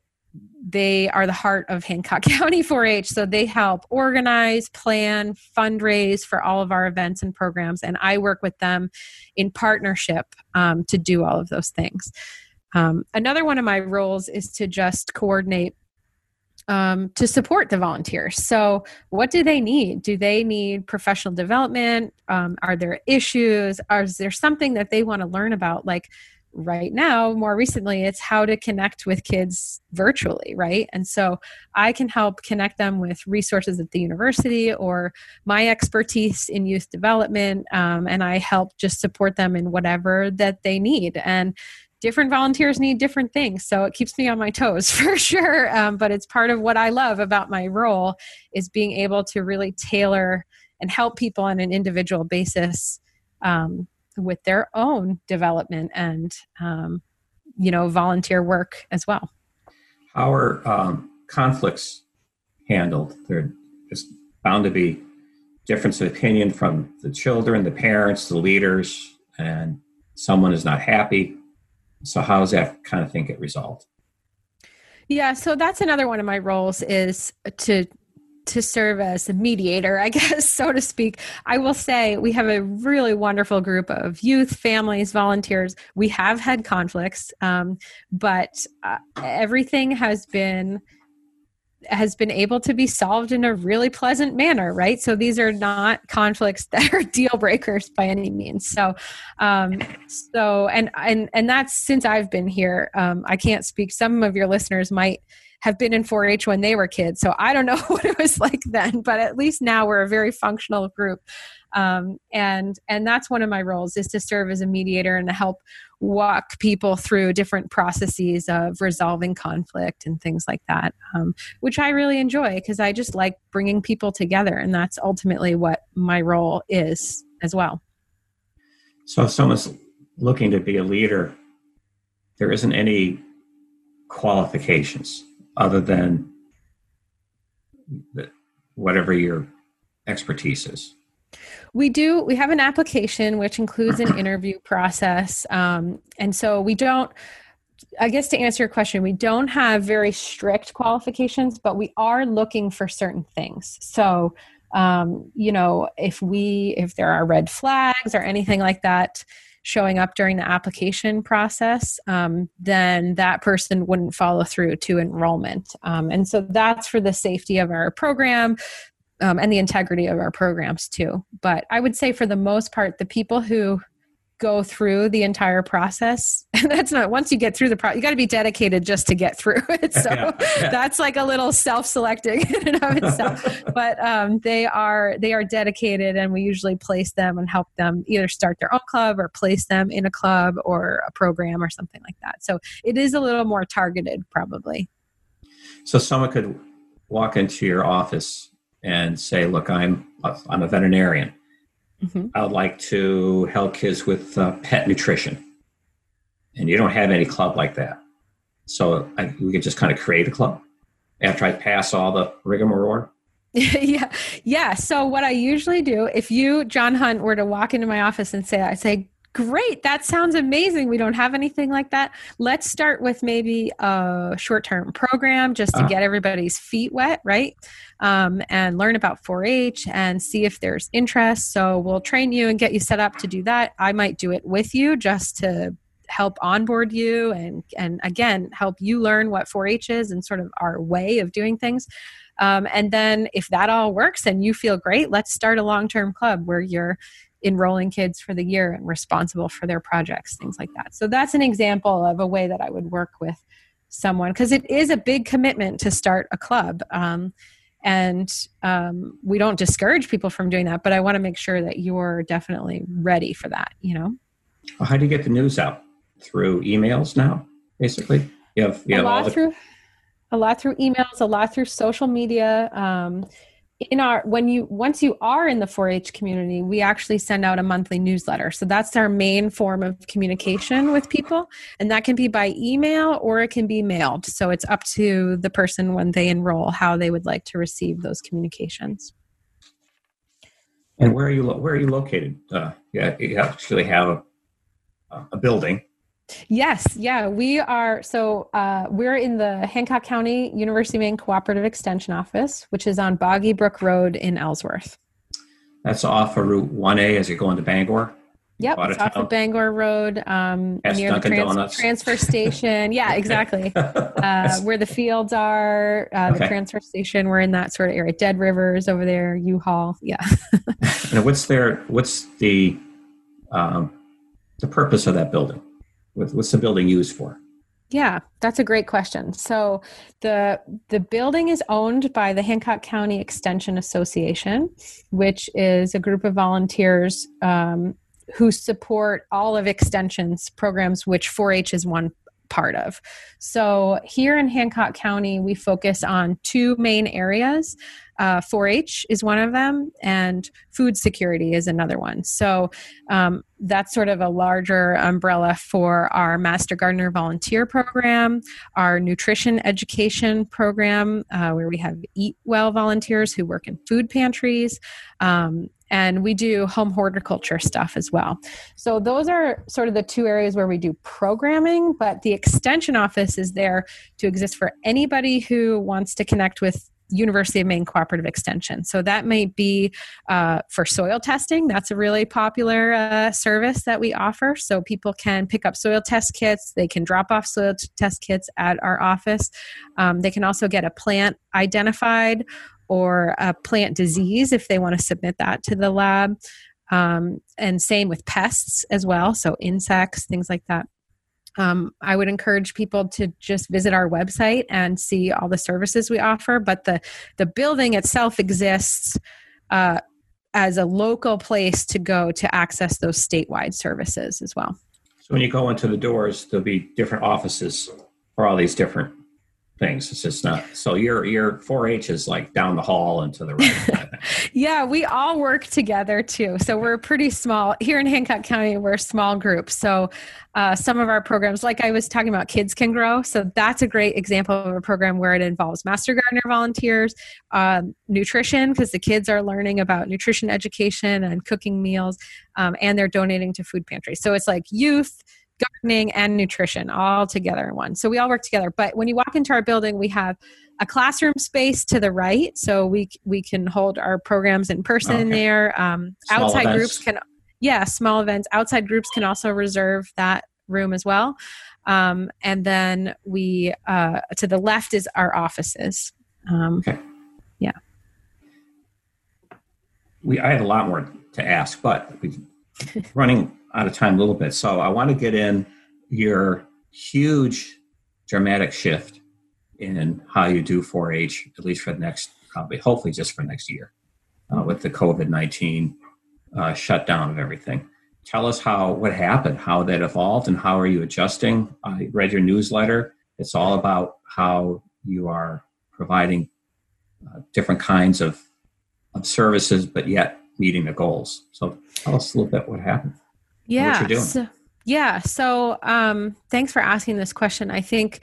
they are the heart of Hancock County 4 H. So they help organize, plan, fundraise for all of our events and programs. And I work with them in partnership um, to do all of those things. Um, another one of my roles is to just coordinate um, to support the volunteers. So, what do they need? Do they need professional development? Um, are there issues? Are, is there something that they want to learn about? Like right now, more recently, it's how to connect with kids virtually, right? And so, I can help connect them with resources at the university or my expertise in youth development, um, and I help just support them in whatever that they need. And different volunteers need different things so it keeps me on my toes for sure um, but it's part of what i love about my role is being able to really tailor and help people on an individual basis um, with their own development and um, you know volunteer work as well. How are um, conflicts handled? They're just bound to be difference of opinion from the children the parents the leaders and someone is not happy. So how does that kind of thing get resolved? Yeah, so that's another one of my roles is to to serve as a mediator, I guess, so to speak. I will say we have a really wonderful group of youth, families, volunteers. We have had conflicts, um, but uh, everything has been has been able to be solved in a really pleasant manner, right? So these are not conflicts that are deal breakers by any means. So, um, so and and and that's since I've been here. Um, I can't speak. Some of your listeners might have been in 4-H when they were kids, so I don't know what it was like then. But at least now we're a very functional group, um, and and that's one of my roles is to serve as a mediator and to help walk people through different processes of resolving conflict and things like that, um, which I really enjoy because I just like bringing people together. And that's ultimately what my role is as well. So, if someone's looking to be a leader, there isn't any qualifications other than whatever your expertise is. We do. We have an application which includes an interview process, um, and so we don't. I guess to answer your question, we don't have very strict qualifications, but we are looking for certain things. So, um, you know, if we if there are red flags or anything like that showing up during the application process, um, then that person wouldn't follow through to enrollment. Um, and so that's for the safety of our program, um, and the integrity of our programs too. But I would say for the most part, the people who go through the entire process. And that's not once you get through the process you got to be dedicated just to get through it. So yeah, yeah. that's like a little self-selecting in and of itself. But um, they are they are dedicated and we usually place them and help them either start their own club or place them in a club or a program or something like that. So it is a little more targeted probably. So someone could walk into your office and say, "Look, I'm I'm a veterinarian. Mm-hmm. I would like to help kids with uh, pet nutrition," and you don't have any club like that, so I, we could just kind of create a club after I pass all the rigmarole. yeah, yeah. So what I usually do, if you, John Hunt, were to walk into my office and say, I say, Great. That sounds amazing. We don't have anything like that. Let's start with maybe a short term program just to uh-huh. get everybody's feet wet, right? Um, and learn about 4 H and see if there's interest. So we'll train you and get you set up to do that. I might do it with you just to help onboard you and and again help you learn what 4-h is and sort of our way of doing things um, and then if that all works and you feel great let's start a long-term club where you're enrolling kids for the year and responsible for their projects, things like that. So that's an example of a way that I would work with someone because it is a big commitment to start a club. Um, and um, we don't discourage people from doing that, but I want to make sure that you're definitely ready for that, you know? Well, how do you get the news out? Through emails now, basically? You have, you have a lot the- through a lot through emails, a lot through social media. Um, in our when you once you are in the 4-H community, we actually send out a monthly newsletter. So that's our main form of communication with people, and that can be by email or it can be mailed. So it's up to the person when they enroll how they would like to receive those communications. And where are you? Where are you located? Uh, yeah, you actually have a, a building Yes, yeah, we are. So uh, we're in the Hancock County University of Maine Cooperative Extension Office, which is on Boggy Brook Road in Ellsworth. That's off of Route 1A as you go into Bangor. Yep, it's off of Bangor Road um, near Dunkin the trans- transfer station. Yeah, exactly. uh, where the fields are, uh, okay. the transfer station. We're in that sort of area. Dead Rivers over there, U-Haul. Yeah. and what's there? What's the um, the purpose of that building? What's the building used for? Yeah, that's a great question. So the the building is owned by the Hancock County Extension Association, which is a group of volunteers um, who support all of Extension's programs, which 4-H is one part of. So here in Hancock County, we focus on two main areas. Uh, 4-H is one of them, and food security is another one. So um, that's sort of a larger umbrella for our Master Gardener Volunteer Program, our nutrition education program, uh, where we have Eat Well volunteers who work in food pantries. Um, and we do home horticulture stuff as well. So those are sort of the two areas where we do programming, but the extension office is there to exist for anybody who wants to connect with University of Maine Cooperative Extension. So that might be uh, for soil testing. That's a really popular uh, service that we offer. So people can pick up soil test kits. They can drop off soil test kits at our office. Um, they can also get a plant identified or a plant disease if they want to submit that to the lab. Um, and same with pests as well, so insects, things like that. Um, I would encourage people to just visit our website and see all the services we offer. But the the building itself exists uh, as a local place to go to access those statewide services as well. So when you go into the doors, there'll be different offices for all these different things. It's just not so your your 4-H is like down the hall and to the right. yeah, we all work together too. So we're pretty small here in Hancock County. We're a small group. So uh, some of our programs, like I was talking about, Kids Can Grow. So that's a great example of a program where it involves Master Gardener volunteers, um, nutrition because the kids are learning about nutrition education and cooking meals, um, and they're donating to food pantries. So it's like youth gardening and nutrition all together in one. So we all work together. But when you walk into our building, we have a classroom space to the right, so we we can hold our programs in person okay. there. Um, outside events. groups can, yeah, small events. Outside groups can also reserve that room as well. Um, and then we uh, to the left is our offices. Um, okay. Yeah. We I have a lot more to ask, but running out of time a little bit. So I want to get in your huge dramatic shift in how you do 4-H, at least for the next, probably, hopefully just for next year, uh, with the COVID-19 uh, shutdown of everything. Tell us how what happened, how that evolved, and how are you adjusting? I read your newsletter. It's all about how you are providing uh, different kinds of, of services, but yet meeting the goals. So tell us a little bit what happened. Yeah. So, yeah. So um, thanks for asking this question. I think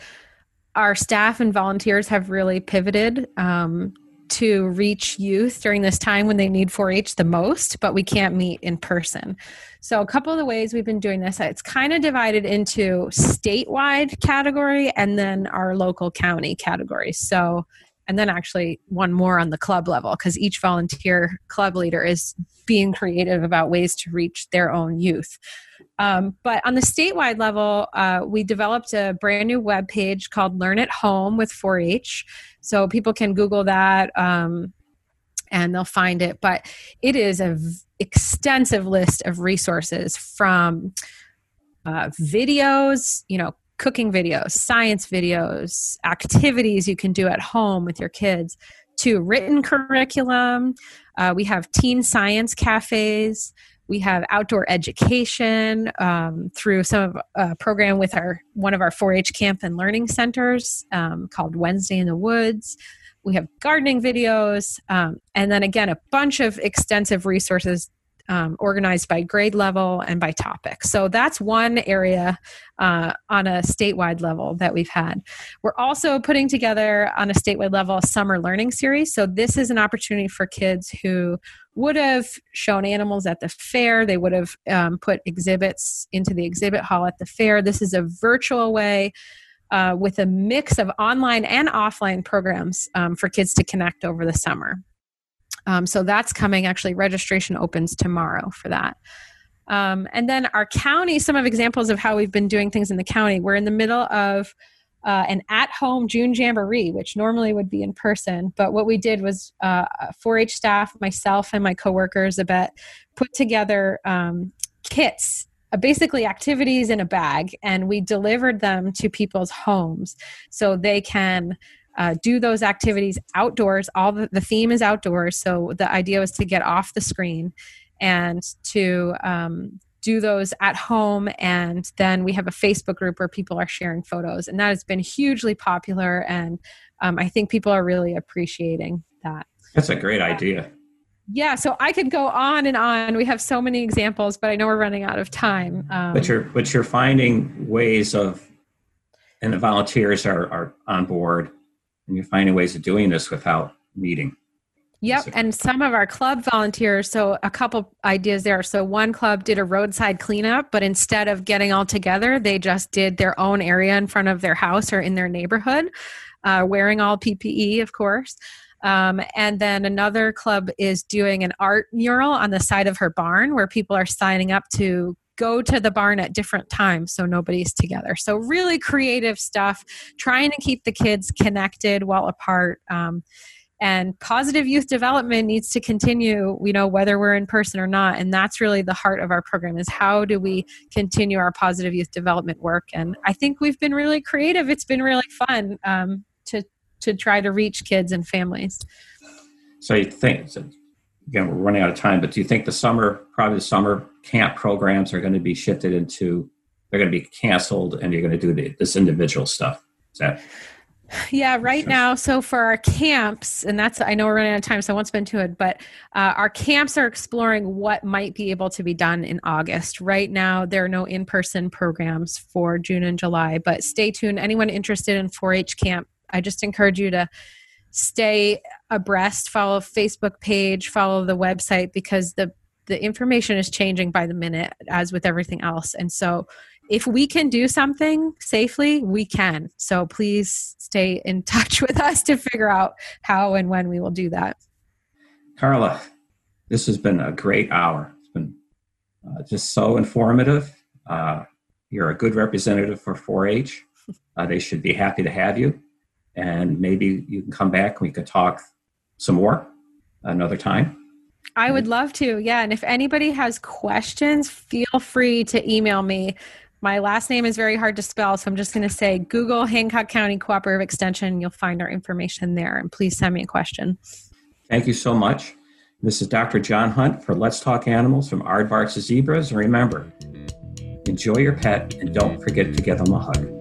our staff and volunteers have really pivoted um, to reach youth during this time when they need 4 H the most, but we can't meet in person. So, a couple of the ways we've been doing this, it's kind of divided into statewide category and then our local county category. So, and then actually one more on the club level because each volunteer club leader is being creative about ways to reach their own youth. Um, but on the statewide level, uh, we developed a brand new web page called Learn at Home with 4 H. So people can Google that um, and they'll find it. But it is an v- extensive list of resources from uh, videos, you know, cooking videos, science videos, activities you can do at home with your kids, to written curriculum. Uh, we have teen science cafes. We have outdoor education um, through some of a uh, program with our one of our 4-H camp and learning centers um, called Wednesday in the Woods. we have gardening videos, um, and then again, a bunch of extensive resources um, organized by grade level and by topic. So that's one area uh, on a statewide level that we've had. We're also putting together on a statewide level a summer learning series. So this is an opportunity for kids who would have shown animals at the fair. They would have um, put exhibits into the exhibit hall at the fair. This is a virtual way. Uh, with a mix of online and offline programs um, for kids to connect over the summer. Um, so that's coming. Actually, registration opens tomorrow for that. Um, and then our county, some of examples of how we've been doing things in the county. We're in the middle of uh, an at-home June Jamboree, which normally would be in person. But what we did was uh, 4-H staff, myself, and my coworkers, a bit, put together um, kits uh, basically activities in a bag and we delivered them to people's homes so they can uh, do those activities outdoors. All the, the theme is outdoors, so the idea was to get off the screen and to um, do those at home. And then we have a Facebook group where people are sharing photos, and that has been hugely popular. And um, I think people are really appreciating that. That's a great idea. Yeah, so I could go on and on. We have so many examples, but I know we're running out of time. Um, but you're but you're finding ways of, and the volunteers are are on board and you're finding ways of doing this without meeting. Yep, and some of our club volunteers. So a couple ideas there. So one club did a roadside cleanup, but instead of getting all together, they just did their own area in front of their house or in their neighborhood, uh, wearing all PPE, of course. Um, and then another club is doing an art mural on the side of her barn where people are signing up to go to the barn at different times so nobody's together. So, really creative stuff, trying to keep the kids connected while apart. Um, and positive youth development needs to continue you know whether we're in person or not and that's really the heart of our program is how do we continue our positive youth development work and i think we've been really creative it's been really fun um, to to try to reach kids and families so you think again, we're running out of time, but do you think the summer, probably the summer camp programs are going to be shifted into, they're going to be canceled and you're going to do the, this individual stuff? Is that? Yeah, right sure. now. So for our camps, and that's, I know we're running out of time, so I won't spend too it, but uh, our camps are exploring what might be able to be done in August. Right now, there are no in person programs for June and July, but stay tuned. Anyone interested in 4 H camp, I just encourage you to stay abreast follow facebook page follow the website because the the information is changing by the minute as with everything else. And so if we can do something safely we can. So please stay in touch with us to figure out how and when we will do that. Carla this has been a great hour. It's been uh, just so informative. Uh, you're a good representative for 4-h uh, they should be happy to have you. And maybe you can come back and we could talk some more another time. I would love to. Yeah. And if anybody has questions, feel free to email me. My last name is very hard to spell, so I'm just going to say Google Hancock County Cooperative Extension. You'll find our information there. And please send me a question. Thank you so much. This is Dr. John Hunt for Let's Talk Animals from Aardvarks to Zebras. And remember, enjoy your pet and don't forget to give them a hug.